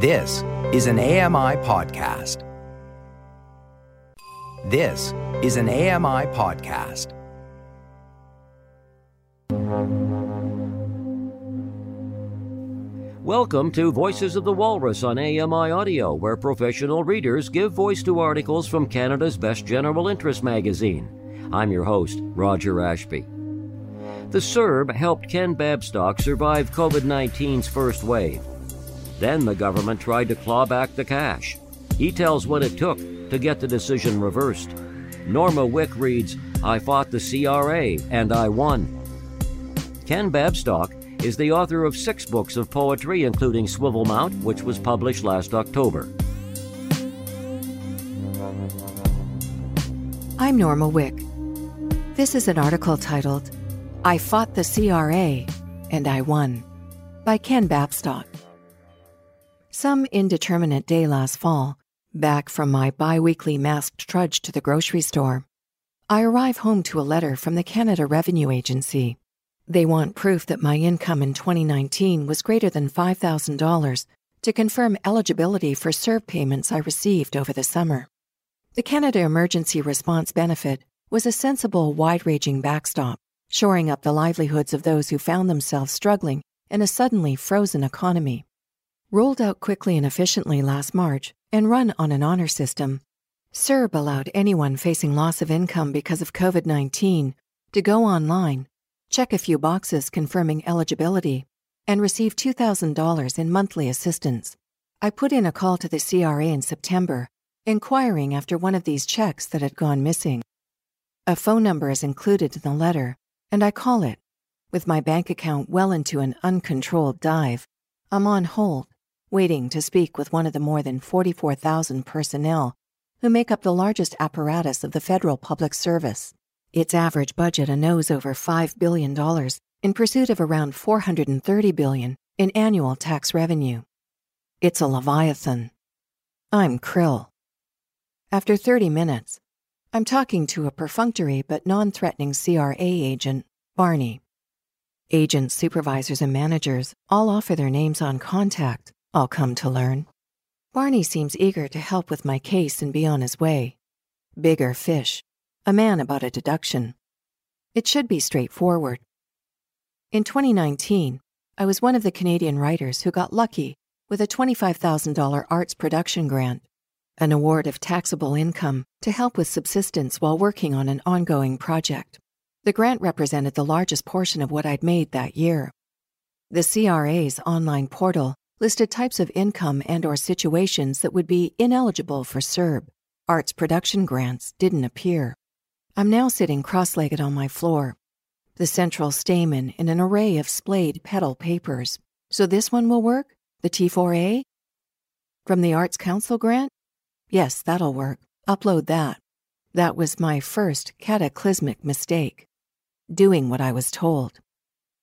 This is an AMI podcast. This is an AMI podcast. Welcome to Voices of the Walrus on AMI Audio, where professional readers give voice to articles from Canada's best general interest magazine. I'm your host, Roger Ashby. The CERB helped Ken Babstock survive COVID 19's first wave. Then the government tried to claw back the cash. He tells what it took to get the decision reversed. Norma Wick reads, I fought the CRA and I won. Ken Babstock is the author of six books of poetry, including Swivelmount, which was published last October. I'm Norma Wick. This is an article titled, I Fought the CRA and I Won by Ken Babstock. Some indeterminate day last fall, back from my bi weekly masked trudge to the grocery store, I arrive home to a letter from the Canada Revenue Agency. They want proof that my income in 2019 was greater than $5,000 to confirm eligibility for CERB payments I received over the summer. The Canada Emergency Response Benefit was a sensible, wide ranging backstop, shoring up the livelihoods of those who found themselves struggling in a suddenly frozen economy. Rolled out quickly and efficiently last March and run on an honor system, CERB allowed anyone facing loss of income because of COVID 19 to go online check a few boxes confirming eligibility, and receive $2,000 in monthly assistance. I put in a call to the CRA in September, inquiring after one of these checks that had gone missing. A phone number is included in the letter, and I call it. With my bank account well into an uncontrolled dive, I'm on hold, waiting to speak with one of the more than 44,000 personnel who make up the largest apparatus of the federal public service. Its average budget a nose over $5 billion in pursuit of around 430 billion in annual tax revenue. It's a leviathan. I'm Krill. After 30 minutes, I'm talking to a perfunctory but non threatening CRA agent, Barney. Agents, supervisors, and managers all offer their names on contact, I'll come to learn. Barney seems eager to help with my case and be on his way. Bigger fish, a man about a deduction. It should be straightforward. In 2019, I was one of the Canadian writers who got lucky with a $25,000 arts production grant, an award of taxable income to help with subsistence while working on an ongoing project. The grant represented the largest portion of what I'd made that year. The CRA's online portal listed types of income and or situations that would be ineligible for CERB. Arts production grants didn't appear. I'm now sitting cross legged on my floor, the central stamen in an array of splayed petal papers. So this one will work? The T4A? From the Arts Council grant? Yes, that'll work. Upload that. That was my first cataclysmic mistake. Doing what I was told.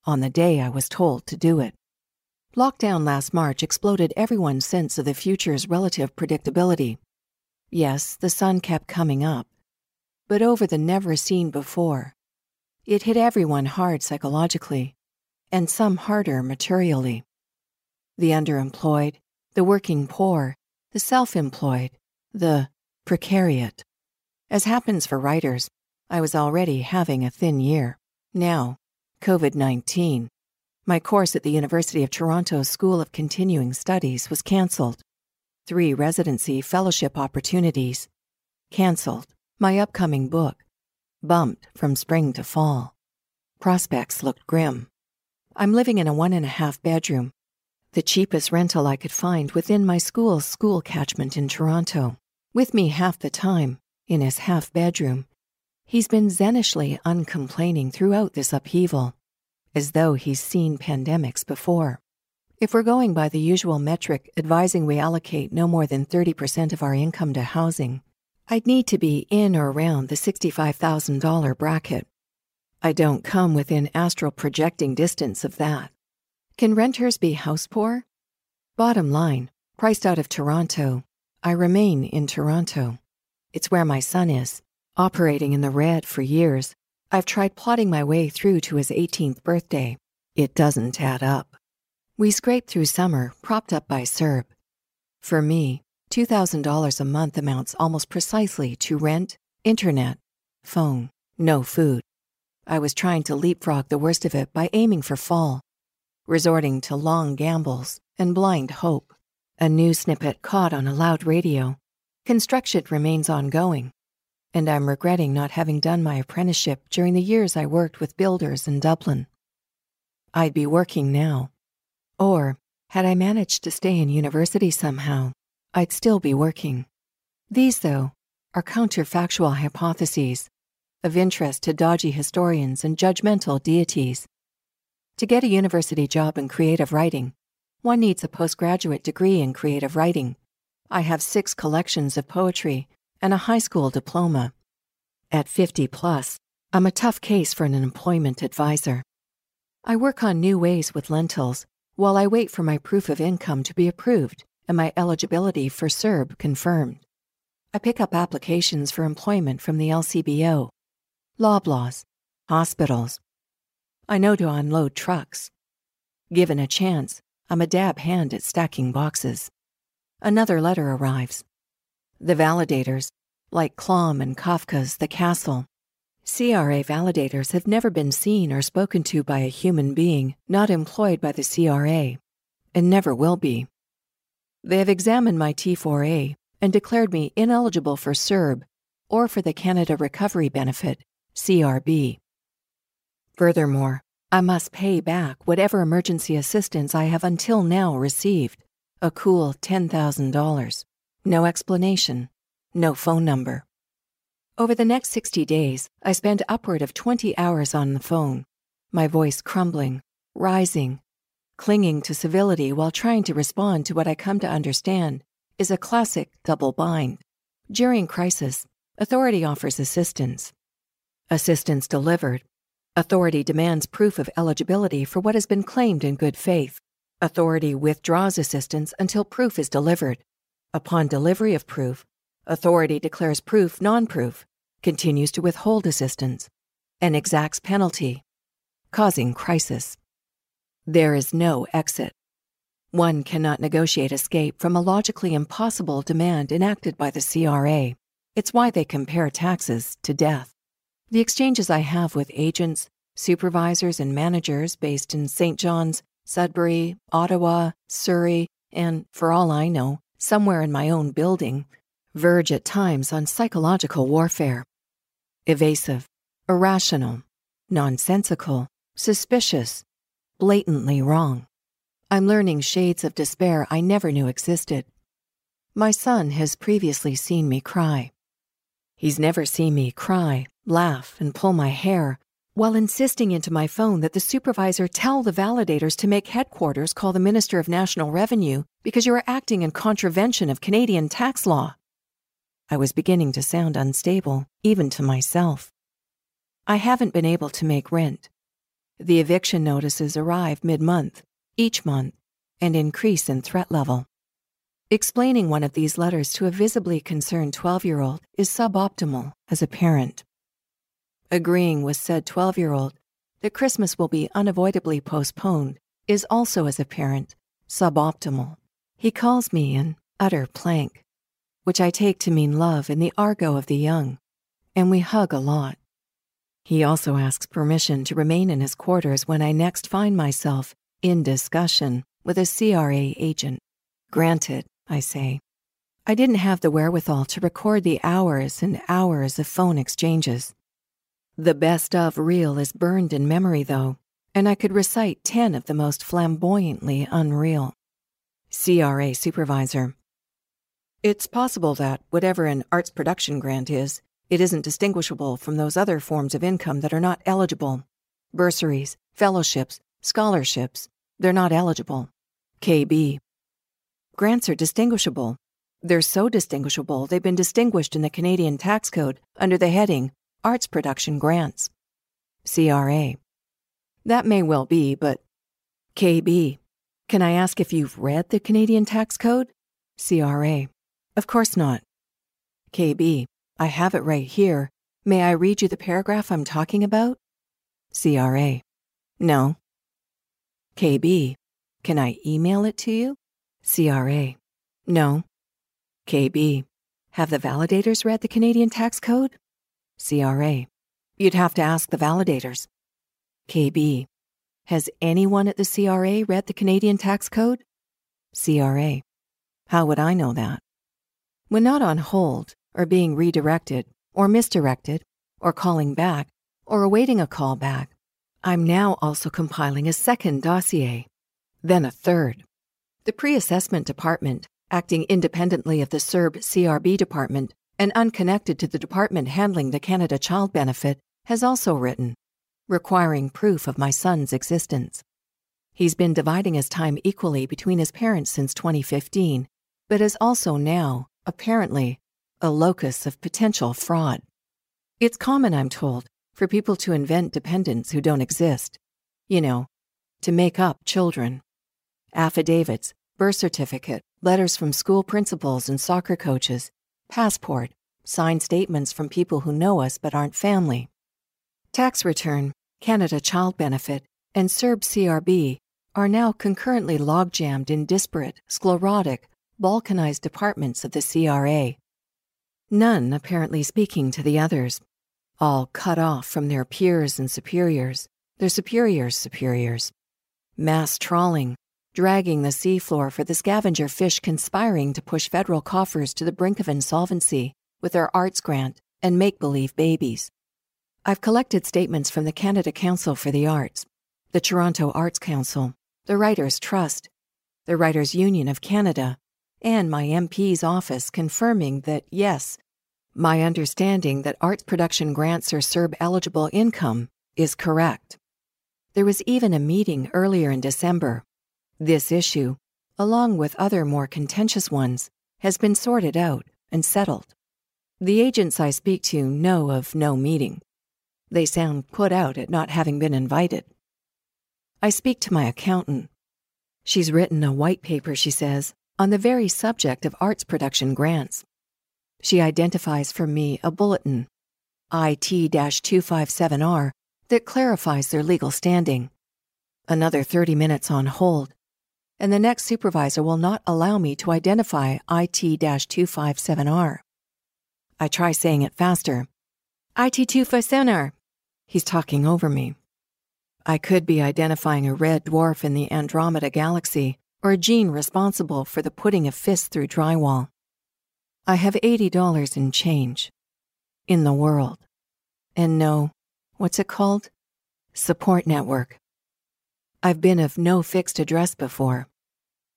On the day I was told to do it. Lockdown last March exploded everyone's sense of the future's relative predictability. Yes, the sun kept coming up, but over the never seen before. It hit everyone hard psychologically, and some harder materially. The underemployed, the working poor, the self employed, the precariat. As happens for writers, I was already having a thin year. Now, COVID 19. My course at the University of Toronto School of Continuing Studies was cancelled. Three residency fellowship opportunities cancelled. My upcoming book, bumped from spring to fall. Prospects looked grim. I'm living in a one and a half bedroom, the cheapest rental I could find within my school's school catchment in Toronto. With me half the time, in his half bedroom, he's been zenishly uncomplaining throughout this upheaval, as though he's seen pandemics before. If we're going by the usual metric advising we allocate no more than 30% of our income to housing, I'd need to be in or around the $65,000 bracket. I don't come within astral projecting distance of that. Can renters be house poor? Bottom line, priced out of Toronto, I remain in Toronto. It's where my son is, operating in the red for years. I've tried plotting my way through to his 18th birthday. It doesn't add up. We scraped through summer, propped up by CERB. For me, $2,000 a month amounts almost precisely to rent, internet, phone, no food. I was trying to leapfrog the worst of it by aiming for fall, resorting to long gambles and blind hope. A news snippet caught on a loud radio. Construction remains ongoing, and I'm regretting not having done my apprenticeship during the years I worked with builders in Dublin. I'd be working now. Or, had I managed to stay in university somehow, I'd still be working. These, though, are counterfactual hypotheses of interest to dodgy historians and judgmental deities. To get a university job in creative writing, one needs a postgraduate degree in creative writing. I have six collections of poetry and a high school diploma. At 50 plus, I'm a tough case for an employment advisor. I work on new ways with lentils while I wait for my proof of income to be approved and my eligibility for CERB confirmed. I pick up applications for employment from the LCBO, Loblaws, hospitals. I know to unload trucks. Given a chance, I'm a dab hand at stacking boxes. Another letter arrives. The validators, like Klamm and Kafka's The Castle, CRA validators have never been seen or spoken to by a human being not employed by the CRA, and never will be. They have examined my T4A and declared me ineligible for CERB or for the Canada Recovery Benefit, CRB. Furthermore, I must pay back whatever emergency assistance I have until now received a cool $10,000. No explanation, no phone number. Over the next 60 days, I spend upward of 20 hours on the phone, my voice crumbling, rising, clinging to civility while trying to respond to what I come to understand is a classic double bind. During crisis, authority offers assistance. Assistance delivered. Authority demands proof of eligibility for what has been claimed in good faith. Authority withdraws assistance until proof is delivered. Upon delivery of proof, Authority declares proof non proof, continues to withhold assistance, and exacts penalty, causing crisis. There is no exit. One cannot negotiate escape from a logically impossible demand enacted by the CRA. It's why they compare taxes to death. The exchanges I have with agents, supervisors, and managers based in St. John's, Sudbury, Ottawa, Surrey, and, for all I know, somewhere in my own building, verge at times on psychological warfare. Evasive, irrational, nonsensical, suspicious, blatantly wrong. I'm learning shades of despair I never knew existed. My son has previously seen me cry. He's never seen me cry, laugh, and pull my hair while insisting into my phone that the supervisor tell the validators to make headquarters call the Minister of National Revenue because you are acting in contravention of Canadian tax law. I was beginning to sound unstable, even to myself. I haven't been able to make rent. The eviction notices arrive mid month, each month, and increase in threat level. Explaining one of these letters to a visibly concerned 12 year old is suboptimal as a parent. Agreeing with said 12 year old that Christmas will be unavoidably postponed is also, as a parent, suboptimal. He calls me an utter plank which I take to mean love in the argot of the young, and we hug a lot. He also asks permission to remain in his quarters when I next find myself in discussion with a CRA agent. Granted, I say. I didn't have the wherewithal to record the hours and hours of phone exchanges. The best of reel is burned in memory, though, and I could recite 10 of the most flamboyantly unreal. CRA supervisor, it's possible that, whatever an arts production grant is, it isn't distinguishable from those other forms of income that are not eligible. Bursaries, fellowships, scholarships, they're not eligible. KB. Grants are distinguishable. They're so distinguishable they've been distinguished in the Canadian Tax Code under the heading Arts Production Grants. CRA. That may well be, but KB. Can I ask if you've read the Canadian Tax Code? CRA. Of course not. KB, I have it right here. May I read you the paragraph I'm talking about? CRA. No. KB, can I email it to you? CRA. No. KB. Have the validators read the Canadian tax code? CRA. You'd have to ask the validators. KB. Has anyone at the CRA read the Canadian tax code? CRA. How would I know that? When not on hold, or being redirected, or misdirected, or calling back, or awaiting a call back, I'm now also compiling a second dossier, then a third. The pre assessment department, acting independently of the CERB CRB department and unconnected to the department handling the Canada Child Benefit, has also written, requiring proof of my son's existence. He's been dividing his time equally between his parents since 2015, but is also now, apparently, a locus of potential fraud. It's common, I'm told, for people to invent dependents who don't exist. You know, to make up children. Affidavits, birth certificate, letters from school principals and soccer coaches, passport, signed statements from people who know us but aren't family. Tax return, Canada Child Benefit, and CERB CRB are now concurrently logjammed in disparate, sclerotic, balkanized departments of the CRA. None apparently speaking to the others, all cut off from their peers and superiors, their superiors' superiors. Mass trawling, dragging the seafloor for the scavenger fish conspiring to push federal coffers to the brink of insolvency with their arts grant and make believe babies. I've collected statements from the Canada Council for the Arts, the Toronto Arts Council, the Writers' Trust, the Writers' Union of Canada, and my MP's office confirming that yes, my understanding that arts production grants are CERB eligible income is correct. There was even a meeting earlier in December. This issue, along with other more contentious ones, has been sorted out and settled. The agents I speak to know of no meeting. They sound put out at not having been invited. I speak to my accountant. She's written a white paper, she says, on the very subject of arts production grants. She identifies for me a bulletin, IT 257R, that clarifies their legal standing. Another 30 minutes on hold, and the next supervisor will not allow me to identify IT 257R. I try saying it faster. IT 257R. He's talking over me. I could be identifying a red dwarf in the Andromeda galaxy or a gene responsible for the putting of fists through drywall. I have $80 in change. In the world. And no, what's it called? Support network. I've been of no fixed address before.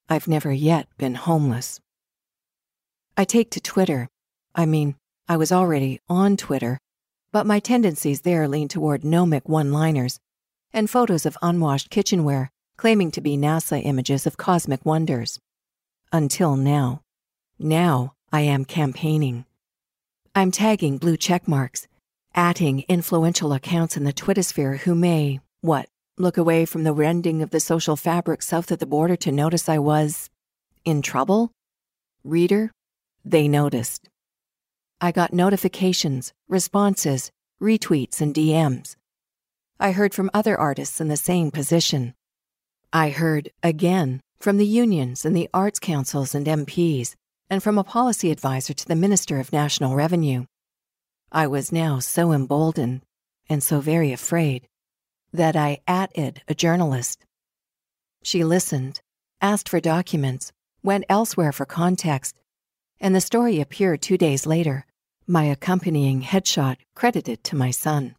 I've never yet been homeless. I take to Twitter. I mean, I was already on Twitter, but my tendencies there lean toward gnomic one liners and photos of unwashed kitchenware claiming to be NASA images of cosmic wonders. Until now. Now, I am campaigning. I'm tagging blue check marks, atting influential accounts in the Twittersphere who may, what, look away from the rending of the social fabric south of the border to notice I was in trouble? Reader, they noticed. I got notifications, responses, retweets, and DMs. I heard from other artists in the same position. I heard, again, from the unions and the arts councils and MPs and from a policy advisor to the Minister of National Revenue. I was now so emboldened and so very afraid that I atted a journalist. She listened, asked for documents, went elsewhere for context, and the story appeared two days later, my accompanying headshot credited to my son.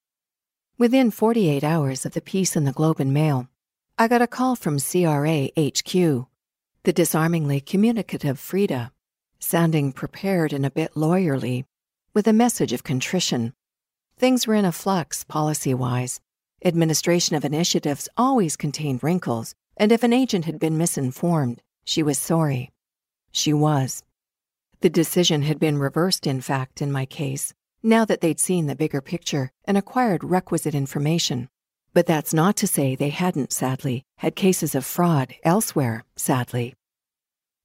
Within 48 hours of the piece in the Globe and Mail, I got a call from CRA HQ, the disarmingly communicative Frida sounding prepared and a bit lawyerly, with a message of contrition. Things were in a flux policy wise. Administration of initiatives always contained wrinkles, and if an agent had been misinformed, she was sorry. She was. The decision had been reversed, in fact, in my case, now that they'd seen the bigger picture and acquired requisite information. But that's not to say they hadn't, sadly, had cases of fraud elsewhere, sadly.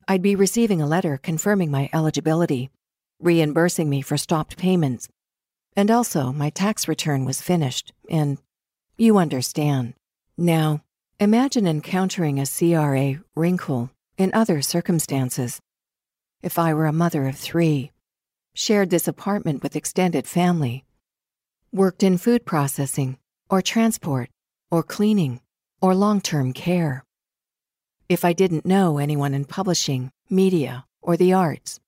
I'd be receiving a letter confirming my eligibility, reimbursing me for stopped payments, and also my tax return was finished, and you understand. Now, imagine encountering a CRA wrinkle in other circumstances. if I were a mother of three, shared this apartment with extended family, worked in food processing, or transport, or cleaning, or long term care. If I didn't know anyone in publishing, media, or the arts.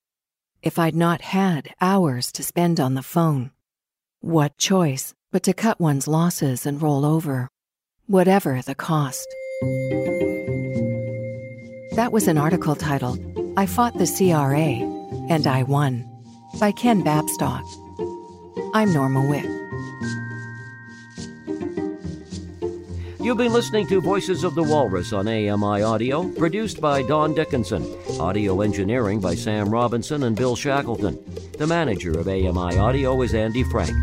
If I'd not had hours to spend on the phone. What choice but to cut one's losses and roll over, whatever the cost? That was an article titled, I Fought the CRA and I Won by Ken Babstock. I'm Norma Wick. You've been listening to Voices of the Walrus on AMI Audio, produced by Don Dickinson. Audio engineering by Sam Robinson and Bill Shackleton. The manager of AMI Audio is Andy Frank.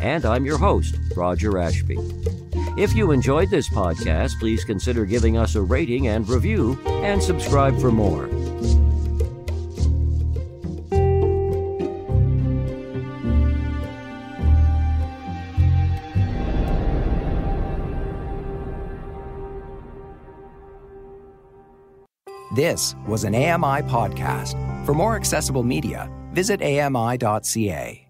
And I'm your host, Roger Ashby. If you enjoyed this podcast, please consider giving us a rating and review, and subscribe for more. This was an AMI podcast. For more accessible media, visit ami.ca.